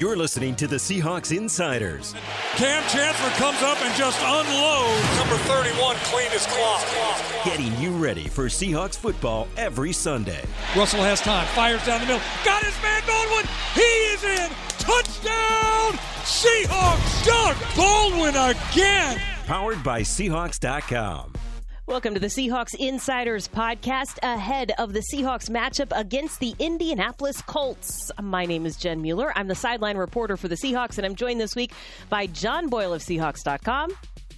You're listening to the Seahawks Insiders. Kam Chancellor comes up and just unloads. Number 31, clean his clock. Getting you ready for Seahawks football every Sunday. Russell has time, fires down the middle. Got his man Baldwin. He is in. Touchdown! Seahawks! Doug Baldwin again. Powered by Seahawks.com. Welcome to the Seahawks Insiders podcast ahead of the Seahawks matchup against the Indianapolis Colts. My name is Jen Mueller. I'm the sideline reporter for the Seahawks, and I'm joined this week by John Boyle of Seahawks.com.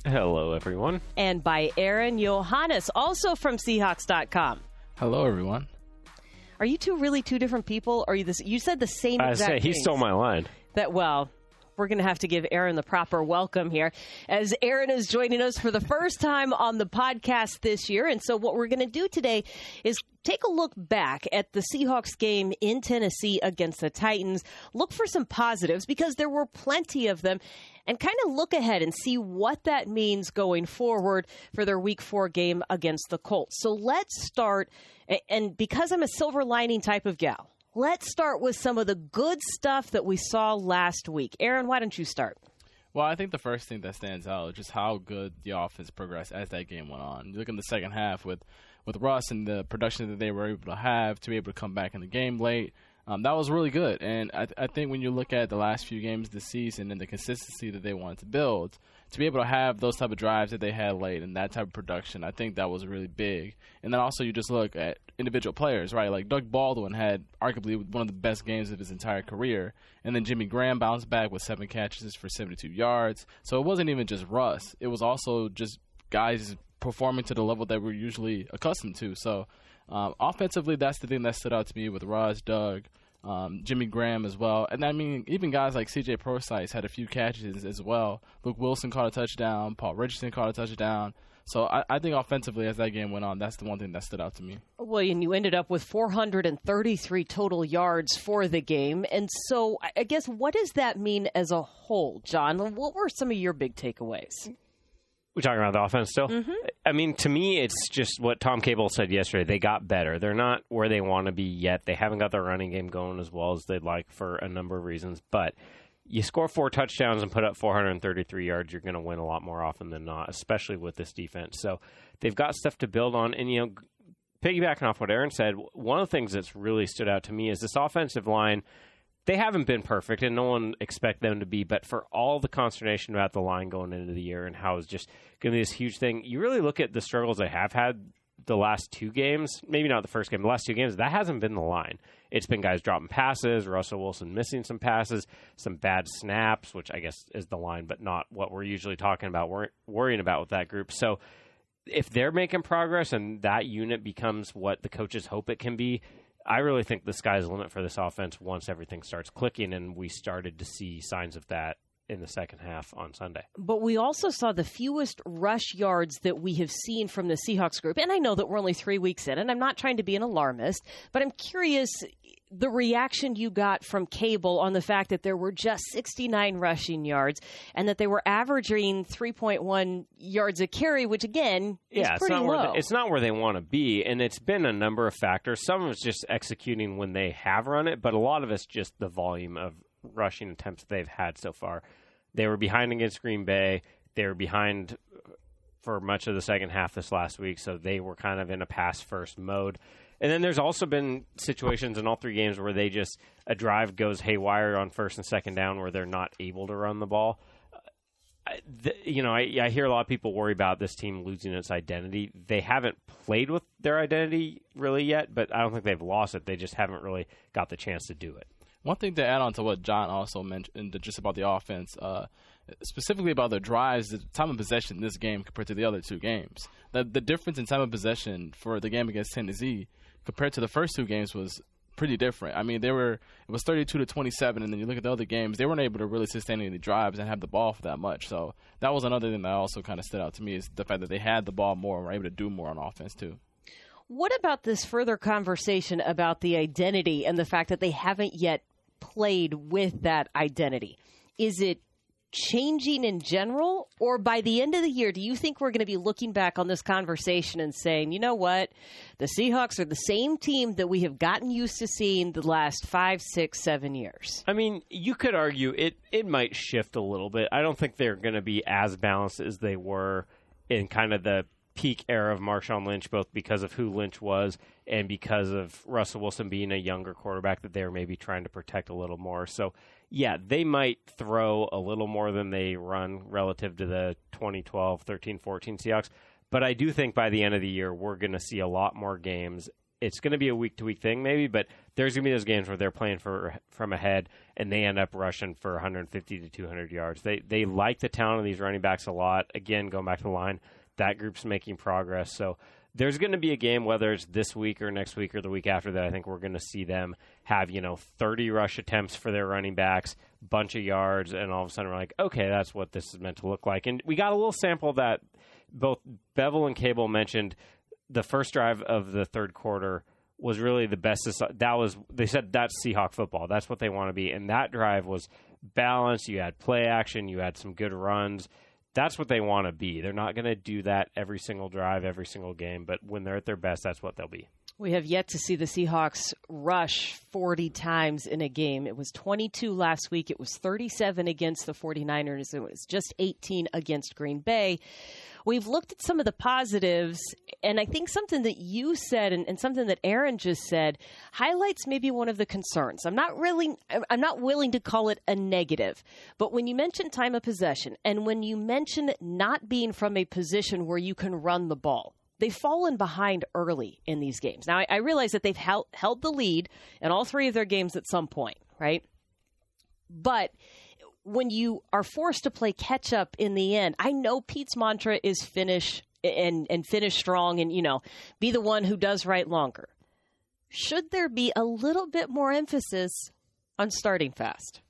Hello, everyone. And by Aaron Johannes, also from Seahawks.com. Hello, everyone. Are you two really two different people? Or are you this? You said the same I exact say he things. stole my line. That well, we're going to have to give Aaron the proper welcome here as Aaron is joining us for the first time on the podcast this year. And so, what we're going to do today is take a look back at the Seahawks game in Tennessee against the Titans, look for some positives because there were plenty of them, and kind of look ahead and see what that means going forward for their week four game against the Colts. So, let's start. And because I'm a silver lining type of gal, Let's start with some of the good stuff that we saw last week. Aaron, why don't you start? Well, I think the first thing that stands out is just how good the offense progressed as that game went on. You look in the second half with with Russ and the production that they were able to have to be able to come back in the game late. Um, that was really good. And I, I think when you look at the last few games this season and the consistency that they wanted to build, to be able to have those type of drives that they had late and that type of production, I think that was really big. And then also you just look at individual players, right? Like Doug Baldwin had arguably one of the best games of his entire career, and then Jimmy Graham bounced back with seven catches for 72 yards. So it wasn't even just Russ; it was also just guys performing to the level that we're usually accustomed to. So um, offensively, that's the thing that stood out to me with Russ, Doug. Um, Jimmy Graham as well. And I mean, even guys like CJ Prosise had a few catches as well. Luke Wilson caught a touchdown. Paul Richardson caught a touchdown. So I, I, think offensively, as that game went on, that's the one thing that stood out to me. Well, and you ended up with 433 total yards for the game. And so I guess what does that mean as a whole, John? What were some of your big takeaways? We're talking about the offense still. Mm-hmm. I mean, to me, it's just what Tom Cable said yesterday. They got better. They're not where they want to be yet. They haven't got their running game going as well as they'd like for a number of reasons. But you score four touchdowns and put up 433 yards, you're going to win a lot more often than not, especially with this defense. So they've got stuff to build on. And, you know, piggybacking off what Aaron said, one of the things that's really stood out to me is this offensive line they haven't been perfect, and no one expect them to be. But for all the consternation about the line going into the year and how it's just going to be this huge thing, you really look at the struggles they have had the last two games. Maybe not the first game, the last two games. That hasn't been the line. It's been guys dropping passes, Russell Wilson missing some passes, some bad snaps, which I guess is the line, but not what we're usually talking about, wor- worrying about with that group. So if they're making progress and that unit becomes what the coaches hope it can be, I really think the sky's the limit for this offense once everything starts clicking, and we started to see signs of that in the second half on Sunday. But we also saw the fewest rush yards that we have seen from the Seahawks group. And I know that we're only three weeks in, and I'm not trying to be an alarmist, but I'm curious the reaction you got from Cable on the fact that there were just 69 rushing yards and that they were averaging 3.1 yards a carry, which again is yeah, pretty it's not they, it's not where they want to be, and it's been a number of factors. Some of it's just executing when they have run it, but a lot of it's just the volume of rushing attempts they've had so far. They were behind against Green Bay. They were behind for much of the second half this last week, so they were kind of in a pass first mode. And then there's also been situations in all three games where they just a drive goes haywire on first and second down where they're not able to run the ball. Uh, the, you know, I, I hear a lot of people worry about this team losing its identity. They haven't played with their identity really yet, but I don't think they've lost it. They just haven't really got the chance to do it. One thing to add on to what John also mentioned, just about the offense, uh, specifically about the drives, the time of possession in this game compared to the other two games. The the difference in time of possession for the game against Tennessee compared to the first two games was pretty different. I mean, they were it was 32 to 27, and then you look at the other games, they weren't able to really sustain any drives and have the ball for that much. So that was another thing that also kind of stood out to me is the fact that they had the ball more and were able to do more on offense too. What about this further conversation about the identity and the fact that they haven't yet played with that identity? Is it changing in general? Or by the end of the year, do you think we're going to be looking back on this conversation and saying, you know what? The Seahawks are the same team that we have gotten used to seeing the last five, six, seven years. I mean, you could argue it, it might shift a little bit. I don't think they're going to be as balanced as they were in kind of the peak era of Marshawn Lynch, both because of who Lynch was and because of Russell Wilson being a younger quarterback that they were maybe trying to protect a little more. So yeah, they might throw a little more than they run relative to the 2012, 13, 14 Seahawks. But I do think by the end of the year, we're going to see a lot more games. It's going to be a week to week thing, maybe, but there's going to be those games where they're playing for from ahead and they end up rushing for 150 to 200 yards. They they like the talent of these running backs a lot. Again, going back to the line, that group's making progress. So there's going to be a game, whether it's this week or next week or the week after that. I think we're going to see them have you know 30 rush attempts for their running backs, bunch of yards, and all of a sudden we're like, okay, that's what this is meant to look like. And we got a little sample of that. Both Bevell and Cable mentioned the first drive of the third quarter was really the best. That was they said that's Seahawk football. That's what they want to be, and that drive was balanced. You had play action. You had some good runs that's what they want to be. They're not going to do that every single drive, every single game, but when they're at their best, that's what they'll be. We have yet to see the Seahawks rush 40 times in a game. It was 22 last week. It was 37 against the 49ers. It was just 18 against Green Bay we've looked at some of the positives, and I think something that you said and, and, something that Aaron just said highlights maybe one of the concerns. I'm not really, I'm not willing to call it a negative, but when you mention time of possession and when you mention not being from a position where you can run the ball, they've fallen behind early in these games. Now, I, I realize that they've held, held the lead in all three of their games at some point, right? But when you are forced to play catch up in the end, I know Pete's mantra is finish and and finish strong and you know be the one who does right longer. Should there be a little bit more emphasis on starting fast?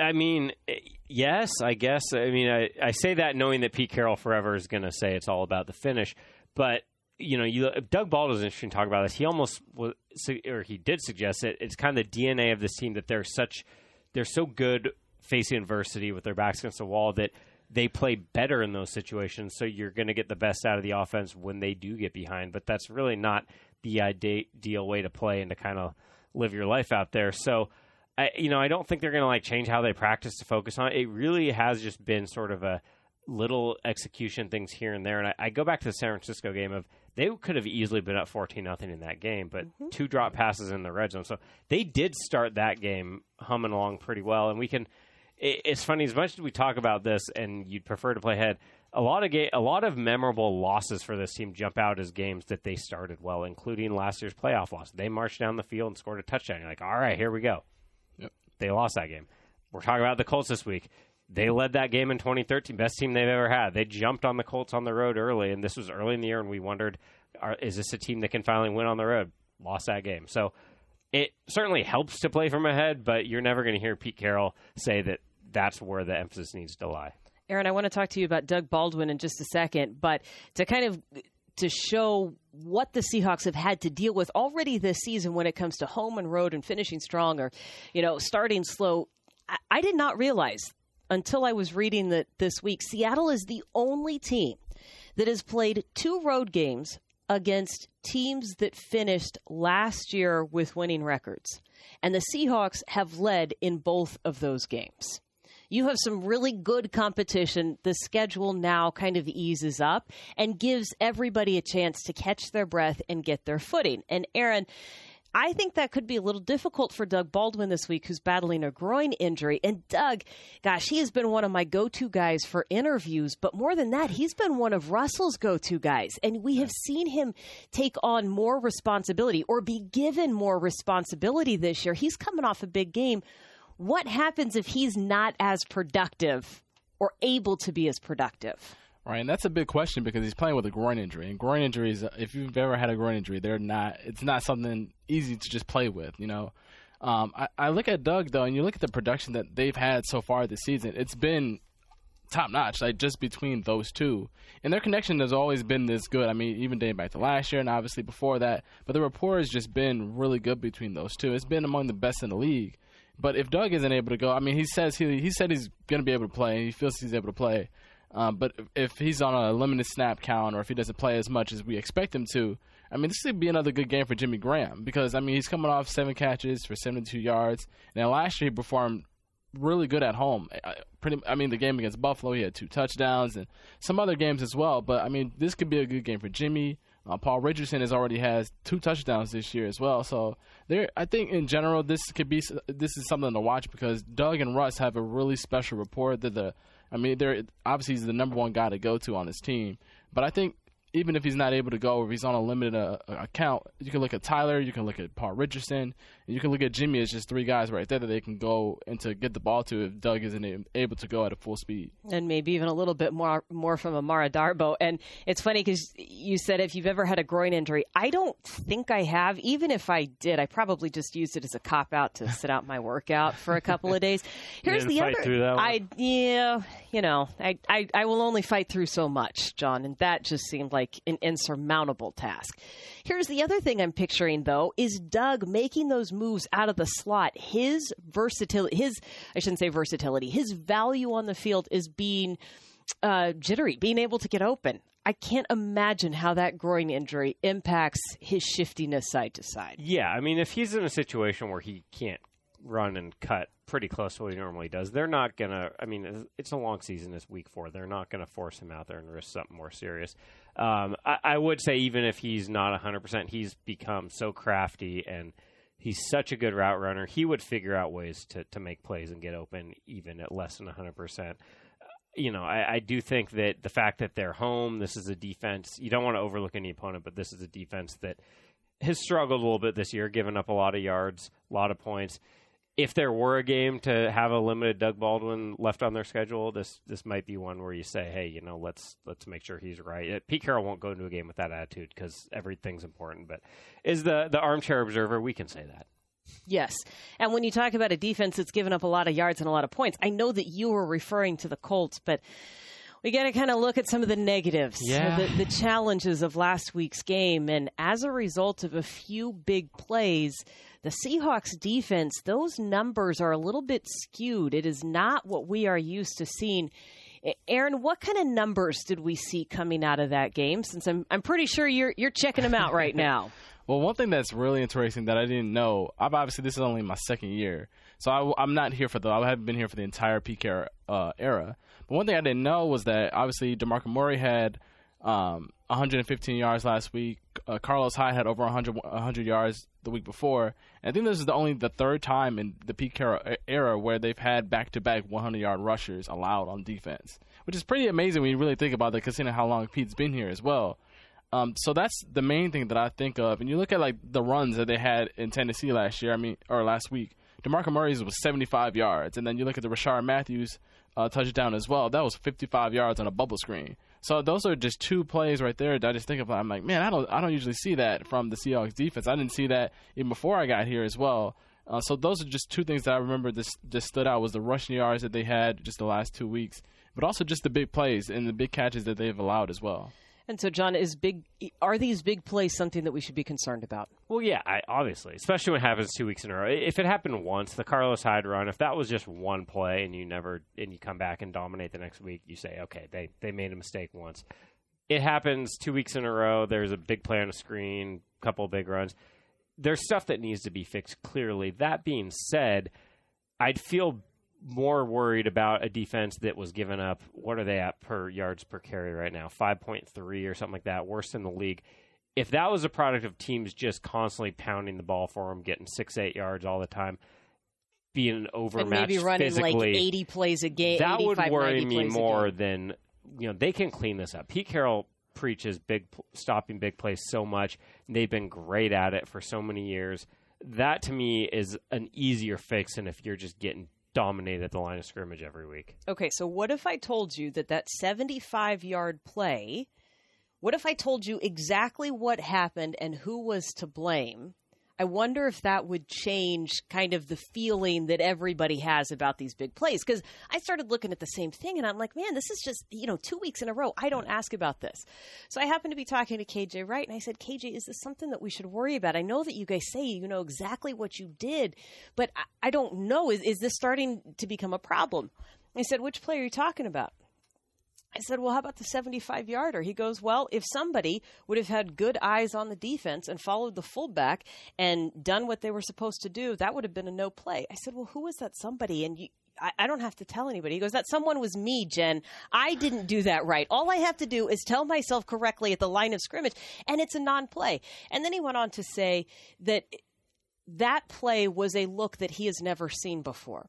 I mean, eh, yes, I guess. I mean, I, I say that knowing that Pete Carroll forever is going to say it's all about the finish, but you know, you Doug Baldwin is interesting to talk about this. He almost was, or he did suggest it. It's kind of the DNA of this team that they're such, they're so good facing adversity with their backs against the wall that they play better in those situations. So you're going to get the best out of the offense when they do get behind. But that's really not the ideal way to play and to kind of live your life out there. So, I, you know, I don't think they're going to like change how they practice to focus on it. It really has just been sort of a little execution things here and there. And I, I go back to the San Francisco game of they could have easily been up 14 nothing in that game, but mm-hmm. two drop passes in the red zone. So they did start that game humming along pretty well. And we can it, it's funny as much as we talk about this, and you'd prefer to play ahead. A lot of ga- a lot of memorable losses for this team jump out as games that they started well, including last year's playoff loss. They marched down the field and scored a touchdown. You're like, all right, here we go. They lost that game. We're talking about the Colts this week. They led that game in 2013, best team they've ever had. They jumped on the Colts on the road early, and this was early in the year, and we wondered, are, is this a team that can finally win on the road? Lost that game. So it certainly helps to play from ahead, but you're never going to hear Pete Carroll say that that's where the emphasis needs to lie. Aaron, I want to talk to you about Doug Baldwin in just a second, but to kind of to show what the Seahawks have had to deal with already this season when it comes to home and road and finishing strong or, you know, starting slow. I, I did not realize until I was reading that this week, Seattle is the only team that has played two road games against teams that finished last year with winning records. And the Seahawks have led in both of those games you have some really good competition. The schedule now kind of eases up and gives everybody a chance to catch their breath and get their footing. And Aaron, I think that could be a little difficult for Doug Baldwin this week, who's battling a groin injury. And Doug, gosh, he has been one of my go to guys for interviews, but more than that, he's been one of Russell's go to guys. And we have seen him take on more responsibility or be given more responsibility this year. He's coming off a big game what happens if he's not as productive or able to be as productive? Right, and that's a big question because he's playing with a groin injury, and groin injuries, if you've ever had a groin injury, they're not. It's not something easy to just play with. You know, um, I, I look at Doug though, and you look at the production that they've had so far this season. It's been top notch, like just between those two. And their connection has always been this good. I mean, even dating back to last year and obviously before that. But the rapport has just been really good between those two. It's been among the best in the league. But if Doug isn't able to go, I mean, he says he he said he's going to be able to play. He feels he's able to play. Um, but if he's on a limited snap count or if he doesn't play as much as we expect him to, I mean, this could be another good game for Jimmy Graham because I mean he's coming off seven catches for 72 yards, and last year he performed really good at home. I, pretty, I mean, the game against Buffalo, he had two touchdowns and some other games as well. But I mean, this could be a good game for Jimmy. Uh, Paul Richardson has already has two touchdowns this year as well. So there, I think in general this could be this is something to watch because Doug and Russ have a really special rapport. That the, I mean, they're obviously he's the number one guy to go to on his team. But I think even if he's not able to go, or if he's on a limited uh, account, you can look at Tyler, you can look at Paul Richardson, you can look at Jimmy as just three guys right there that they can go and to get the ball to if Doug isn't able to go at a full speed. And maybe even a little bit more more from Amara Darboh. And it's funny because you said if you've ever had a groin injury, I don't think I have. Even if I did, I probably just used it as a cop out to sit out my workout for a couple of days. Here's the other. I yeah, you know, I, I I will only fight through so much, John, and that just seemed like like an insurmountable task. Here's the other thing I'm picturing though is Doug making those moves out of the slot. His versatility, his I shouldn't say versatility, his value on the field is being uh, jittery, being able to get open. I can't imagine how that groin injury impacts his shiftiness side to side. Yeah, I mean, if he's in a situation where he can't run and cut pretty close to what he normally does. They're not going to, I mean, it's a long season, it's week four. They're not going to force him out there and risk something more serious. Um, I, I, would say, even if he's not 100%, he's become so crafty and he's such a good route runner. He would figure out ways to, to make plays and get open even at less than 100%. You know, I, I do think that the fact that they're home, this is a defense, you don't want to overlook any opponent, but this is a defense that has struggled a little bit this year, giving up a lot of yards, a lot of points if there were a game to have a limited Doug Baldwin left on their schedule, this this might be one where you say, hey, you know, let's let's make sure he's right. Uh, Pete Carroll won't go into a game with that attitude because everything's important. But is the the armchair observer? We can say that. Yes. And when you talk about a defense that's given up a lot of yards and a lot of points, I know that you were referring to the Colts, but we got to kind of look at some of the negatives, yeah. the, the challenges of last week's game. And as a result of a few big plays, the Seahawks defense, those numbers are a little bit skewed. It is not what we are used to seeing. Aaron, what kind of numbers did we see coming out of that game? Since I'm, I'm pretty sure you're you're checking them out right now. well, one thing that's really interesting that I didn't know. I've obviously this is only my second year, so I, am not here for the. I haven't been here for the entire Pete era, uh, era. But one thing I didn't know was that obviously Demarco Murray had um, 115 yards last week. Uh, Carlos Hyde had over 100, 100 yards the week before. And I think this is the only the third time in the Pete era, era where they've had back-to-back 100-yard rushers allowed on defense, which is pretty amazing when you really think about it, considering how long Pete's been here as well. Um, so that's the main thing that I think of. And you look at like the runs that they had in Tennessee last year. I mean, or last week. Demarco Murray's was 75 yards, and then you look at the Rishard Matthews uh, touchdown as well. That was 55 yards on a bubble screen. So those are just two plays right there that I just think about. I'm like, man, I don't, I don't usually see that from the Seahawks defense. I didn't see that even before I got here as well. Uh, so those are just two things that I remember this just stood out was the rushing yards that they had just the last two weeks, but also just the big plays and the big catches that they've allowed as well. And so, John, is big? Are these big plays something that we should be concerned about? Well, yeah, I, obviously, especially when it happens two weeks in a row. If it happened once, the Carlos Hyde run, if that was just one play and you never and you come back and dominate the next week, you say, okay, they they made a mistake once. It happens two weeks in a row. There's a big play on a screen, a couple big runs. There's stuff that needs to be fixed clearly. That being said, I'd feel more worried about a defense that was given up. What are they at per yards per carry right now? Five point three or something like that, worst in the league. If that was a product of teams just constantly pounding the ball for them, getting six eight yards all the time, being overmatched and maybe running physically, like eighty plays a game, that would worry me more than you know. They can clean this up. Pete Carroll preaches big stopping big plays so much. They've been great at it for so many years. That to me is an easier fix than if you're just getting dominate at the line of scrimmage every week. Okay, so what if I told you that that 75 yard play, what if I told you exactly what happened and who was to blame? I wonder if that would change kind of the feeling that everybody has about these big plays. Because I started looking at the same thing and I'm like, man, this is just, you know, two weeks in a row. I don't ask about this. So I happened to be talking to KJ Wright and I said, KJ, is this something that we should worry about? I know that you guys say you know exactly what you did, but I, I don't know. Is, is this starting to become a problem? He said, which play are you talking about? I said, well, how about the 75 yarder? He goes, well, if somebody would have had good eyes on the defense and followed the fullback and done what they were supposed to do, that would have been a no play. I said, well, who was that somebody? And you, I, I don't have to tell anybody. He goes, that someone was me, Jen. I didn't do that right. All I have to do is tell myself correctly at the line of scrimmage, and it's a non play. And then he went on to say that that play was a look that he has never seen before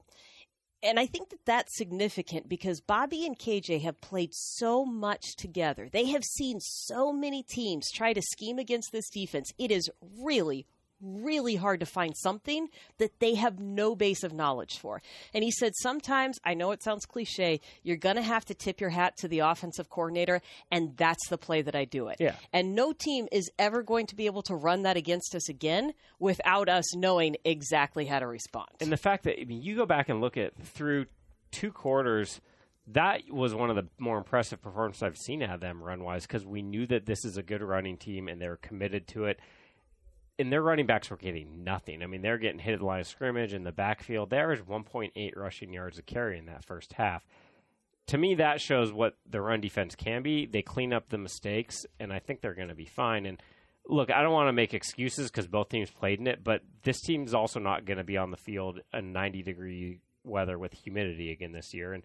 and I think that that's significant because Bobby and KJ have played so much together. They have seen so many teams try to scheme against this defense. It is really, really hard to find something that they have no base of knowledge for. And he said, sometimes, I know it sounds cliche, you're going to have to tip your hat to the offensive coordinator, and that's the play that I do it. Yeah. And no team is ever going to be able to run that against us again without us knowing exactly how to respond. And the fact that I mean, you go back and look at through two quarters, that was one of the more impressive performances I've seen out of them run wise because we knew that this is a good running team and they were committed to it and their running backs were getting nothing. I mean, they're getting hit at the line of scrimmage in the backfield. They averaged 1.8 rushing yards a carry in that first half. To me, that shows what the run defense can be. They clean up the mistakes, and I think they're going to be fine. And look, I don't want to make excuses because both teams played in it, but this team's also not going to be on the field in 90 degree weather with humidity again this year. And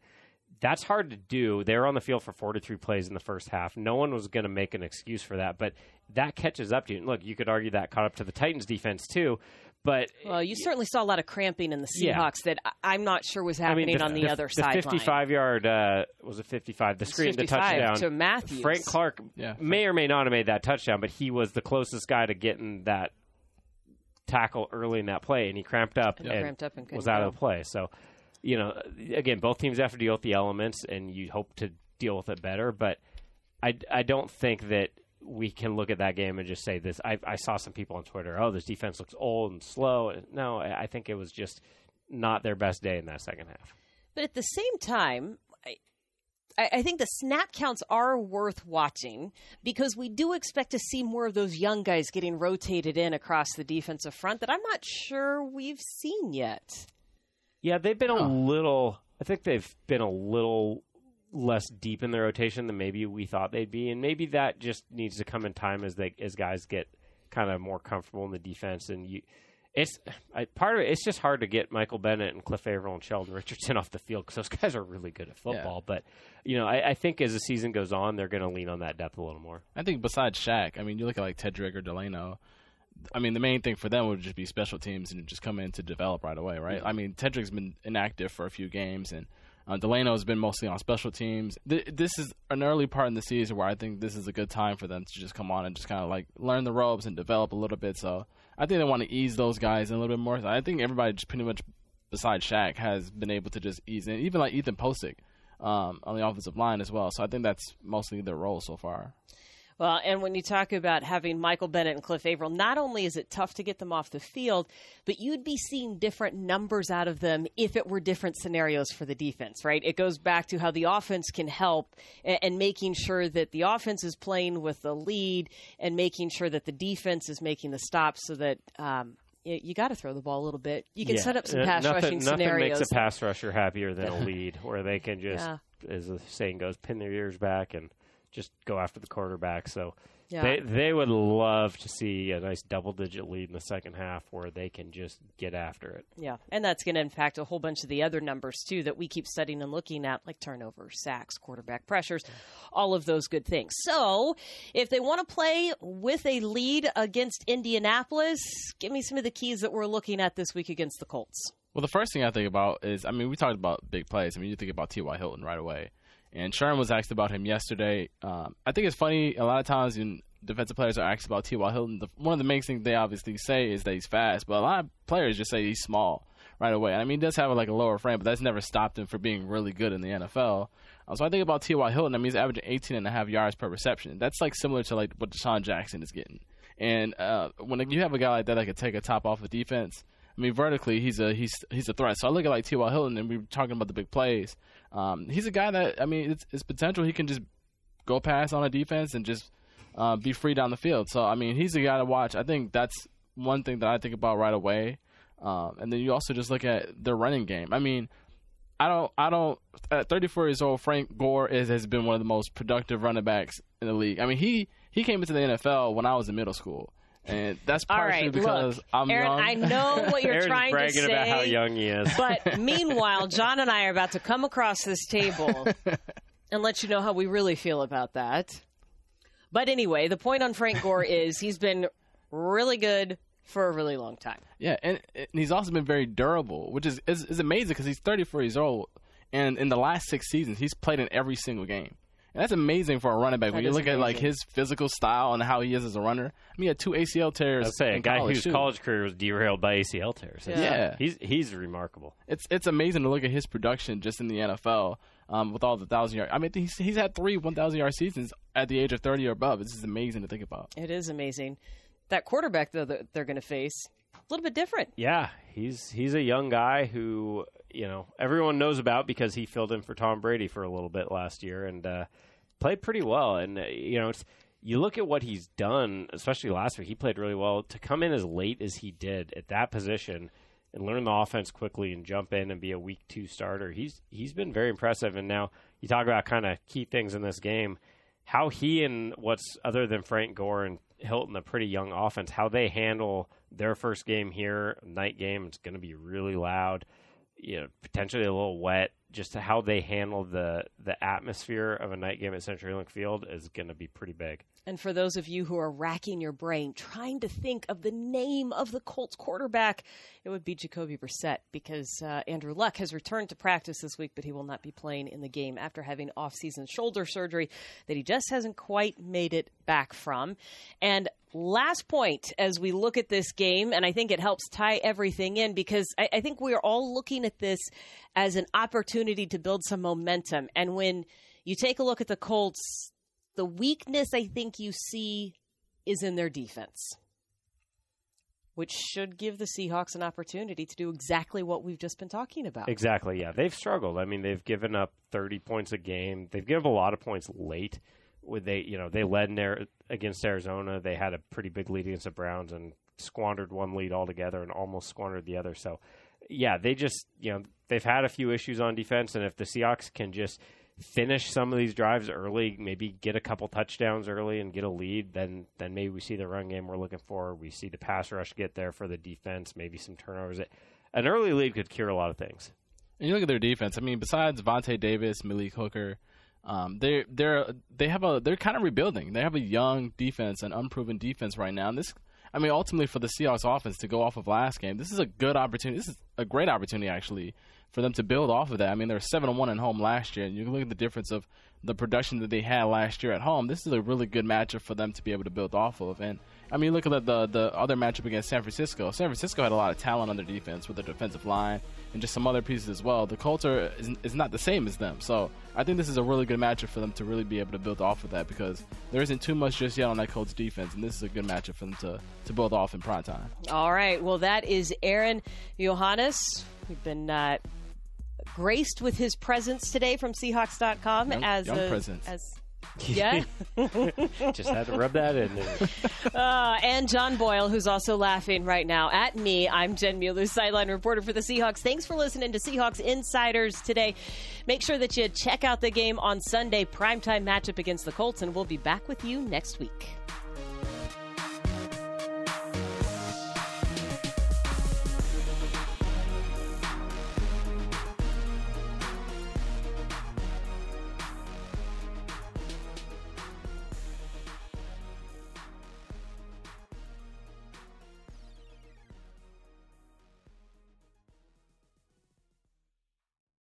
that's hard to do. They were on the field for 43 plays in the first half. No one was going to make an excuse for that, but that catches up to you. Look, you could argue that caught up to the Titans defense too, but well, you certainly saw a lot of cramping in the Seahawks Yeah. that I- I'm not sure was happening on the, other side. the sideline. 55 yard uh, was it 55 the screen the touchdown to Matthews. Frank Clark Yeah. may or may not have made that touchdown but he was the closest guy to getting that tackle early in that play and he cramped up Yeah. and Cramped up and was out go. of the play so you know again both teams have to deal with the elements and you hope to deal with it better but I, I don't think that we can look at that game and just say this. I, I saw some people on Twitter, oh, this defense looks old and slow. No, I, think it was just not their best day in that second half. But at the same time, I think the snap counts are worth watching because we do expect to see more of those young guys getting rotated in across the defensive front that I'm not sure we've seen yet. Yeah, they've been a little. I think they've been a little less deep in their rotation than maybe we thought they'd be, and maybe that just needs to come in time as they as guys get kind of more comfortable in the defense. And you, it's I, part of it. It's just hard to get Michael Bennett and Cliff Avril and Sheldon Richardson off the field because those guys are really good at football. But you know, I, I think as the season goes on, they're going to lean on that depth a little more. I think besides Shaq, I mean, you look at like Tedric or Delano. I mean, the main thing for them would just be special teams and just come in to develop right away, right? I mean, Tedric's been inactive for a few games, and uh, Delano's been mostly on special teams. Th- this is an early part in the season where I think this is a good time for them to just come on and just kind of like learn the ropes and develop a little bit. So I think they want to ease those guys in a little bit more. So I think everybody just pretty much, besides Shaq, has been able to just ease in. Even like Ethan Pocic um, on the offensive line as well. So I think that's mostly their role so far. Well, and when you talk about having Michael Bennett and Cliff Avril, not only is it tough to get them off the field, but you'd be seeing different numbers out of them if it were different scenarios for the defense, right? It goes back to how the offense can help and, and making sure that the offense is playing with the lead and making sure that the defense is making the stops so that. Um, you, you got to throw the ball a little bit. You can Yeah. set up some Uh, pass nothing, rushing nothing scenarios. makes a pass rusher happier than a lead where they can just, Yeah. as the saying goes, pin their ears back and just go after the quarterback. So Yeah. they they would love to see a nice double digit lead in the second half where they can just get after it. Yeah, and that's going to impact a whole bunch of the other numbers too that we keep studying and looking at, like turnovers, sacks, quarterback pressures, all of those good things. So, if they want to play with a lead against Indianapolis, give me some of the keys that we're looking at this week against the Colts. Well, the first thing I think about is, I mean, we talked about big plays. I mean, you think about T.Y. Hilton right away. And Sherman was asked about him yesterday. Um, I think it's funny, a lot of times defensive players are asked about T.Y. Hilton, the, one of the main things they obviously say is that he's fast, but a lot of players just say he's small right away. I mean, he does have like a lower frame, but that's never stopped him from being really good in the NFL. Uh, so I think about T.Y. Hilton, I mean, he's averaging 18 and a half yards per reception. That's like similar to like what DeSean Jackson is getting. And uh, when you have a guy like that that could take a top off of defense, I mean, vertically, he's a he's he's a threat. So I look at like T.Y. Hilton, and we were talking about the big plays. Um, he's a guy that I mean, it's, it's potential. He can just go past on a defense and just uh, be free down the field. So I mean, he's a guy to watch. I think that's one thing that I think about right away. Um, and then you also just look at their running game. I mean, I don't, I don't. At 34 years old, Frank Gore is has been one of the most productive running backs in the league. I mean, he he came into the NFL when I was in middle school. And that's partially right, because look, I'm Aaron, young. I know what you're Aaron's trying to say. about how young he is. But meanwhile, John and I are about to come across this table and let you know how we really feel about that. But anyway, the point on Frank Gore is he's been really good for a really long time. Yeah, and, and he's also been very durable, which is is, is amazing because he's 34 years old, and in the last six seasons, he's played in every single game. And that's amazing for a running back. That when you is look at like his physical style and how he is as a runner, I mean, he had two ACL tears. I'd say a guy college, whose too. college career was derailed by ACL tears. Yeah. Yeah. he's he's remarkable. It's it's amazing to look at his production just in the NFL um, with all the thousand yard. I mean, he's he's had three 1,000 yard seasons at the age of 30 or above. This is amazing to think about. It is amazing. That quarterback, though, that they're going to face, a little bit different. Yeah, he's he's a young guy who you know everyone knows about because he filled in for Tom Brady for a little bit last year and uh, played pretty well. And uh, you know, it's, you look at what he's done, especially last week. He played really well to come in as late as he did at that position and learn the offense quickly and jump in and be a week two starter. He's he's been very impressive. And now you talk about kind of key things in this game, how he and what's other than Frank Gore and Hilton, a pretty young offense, how they handle their first game here, night game. It's going to be really loud, you know, potentially a little wet. Just to how they handle the the atmosphere of a night game at CenturyLink Field is going to be pretty big. And for those of you who are racking your brain trying to think of the name of the Colts quarterback, it would be Jacoby Brissett because uh, Andrew Luck has returned to practice this week, but he will not be playing in the game after having off-season shoulder surgery that he just hasn't quite made it back from. And last point as we look at this game, and I think it helps tie everything in because I, I think we are all looking at this as an opportunity to build some momentum. And when you take a look at the Colts, the weakness I think you see is in their defense, which should give the Seahawks an opportunity to do exactly what we've just been talking about. Exactly. Yeah, they've struggled. I mean, they've given up 30 points a game. They've given up a lot of points late. They, you know, they led in there against Arizona. They had a pretty big lead against the Browns and squandered one lead altogether and almost squandered the other. So, yeah, they just, you know, they've had a few issues on defense. And if the Seahawks can just finish some of these drives early, maybe get a couple touchdowns early and get a lead, then then maybe we see the run game we're looking for. We see the pass rush get there for the defense. Maybe some turnovers. An early lead could cure a lot of things. And you look at their defense. I mean, besides Vontae Davis, Malik Hooker, um, they they're they have a they're kind of rebuilding. They have a young defense, an unproven defense right now. And this, I mean, ultimately for the Seahawks offense to go off of last game, this is a good opportunity. This is a great opportunity actually for them to build off of that. I mean, they were seven and one at home last year, and you can look at the difference of the production that they had last year at home. This is a really good matchup for them to be able to build off of. And I mean, look at the the other matchup against San Francisco. San Francisco had a lot of talent on their defense with their defensive line and just some other pieces as well. The Colts are is, is not the same as them, so I think this is a really good matchup for them to really be able to build off of that because there isn't too much just yet on that Colts defense, and this is a good matchup for them to to build off in prime time. All right. Well, that is Aaron Johannes. We've been uh, graced with his presence today from Seahawks.com Young- as young a, presence. as yeah. Just had to rub that in. there. Uh, and John Boyle, who's also laughing right now at me. I'm Jen Mueller, sideline reporter for the Seahawks. Thanks for listening to Seahawks Insiders today. Make sure that you check out the game on Sunday, primetime matchup against the Colts, and we'll be back with you next week.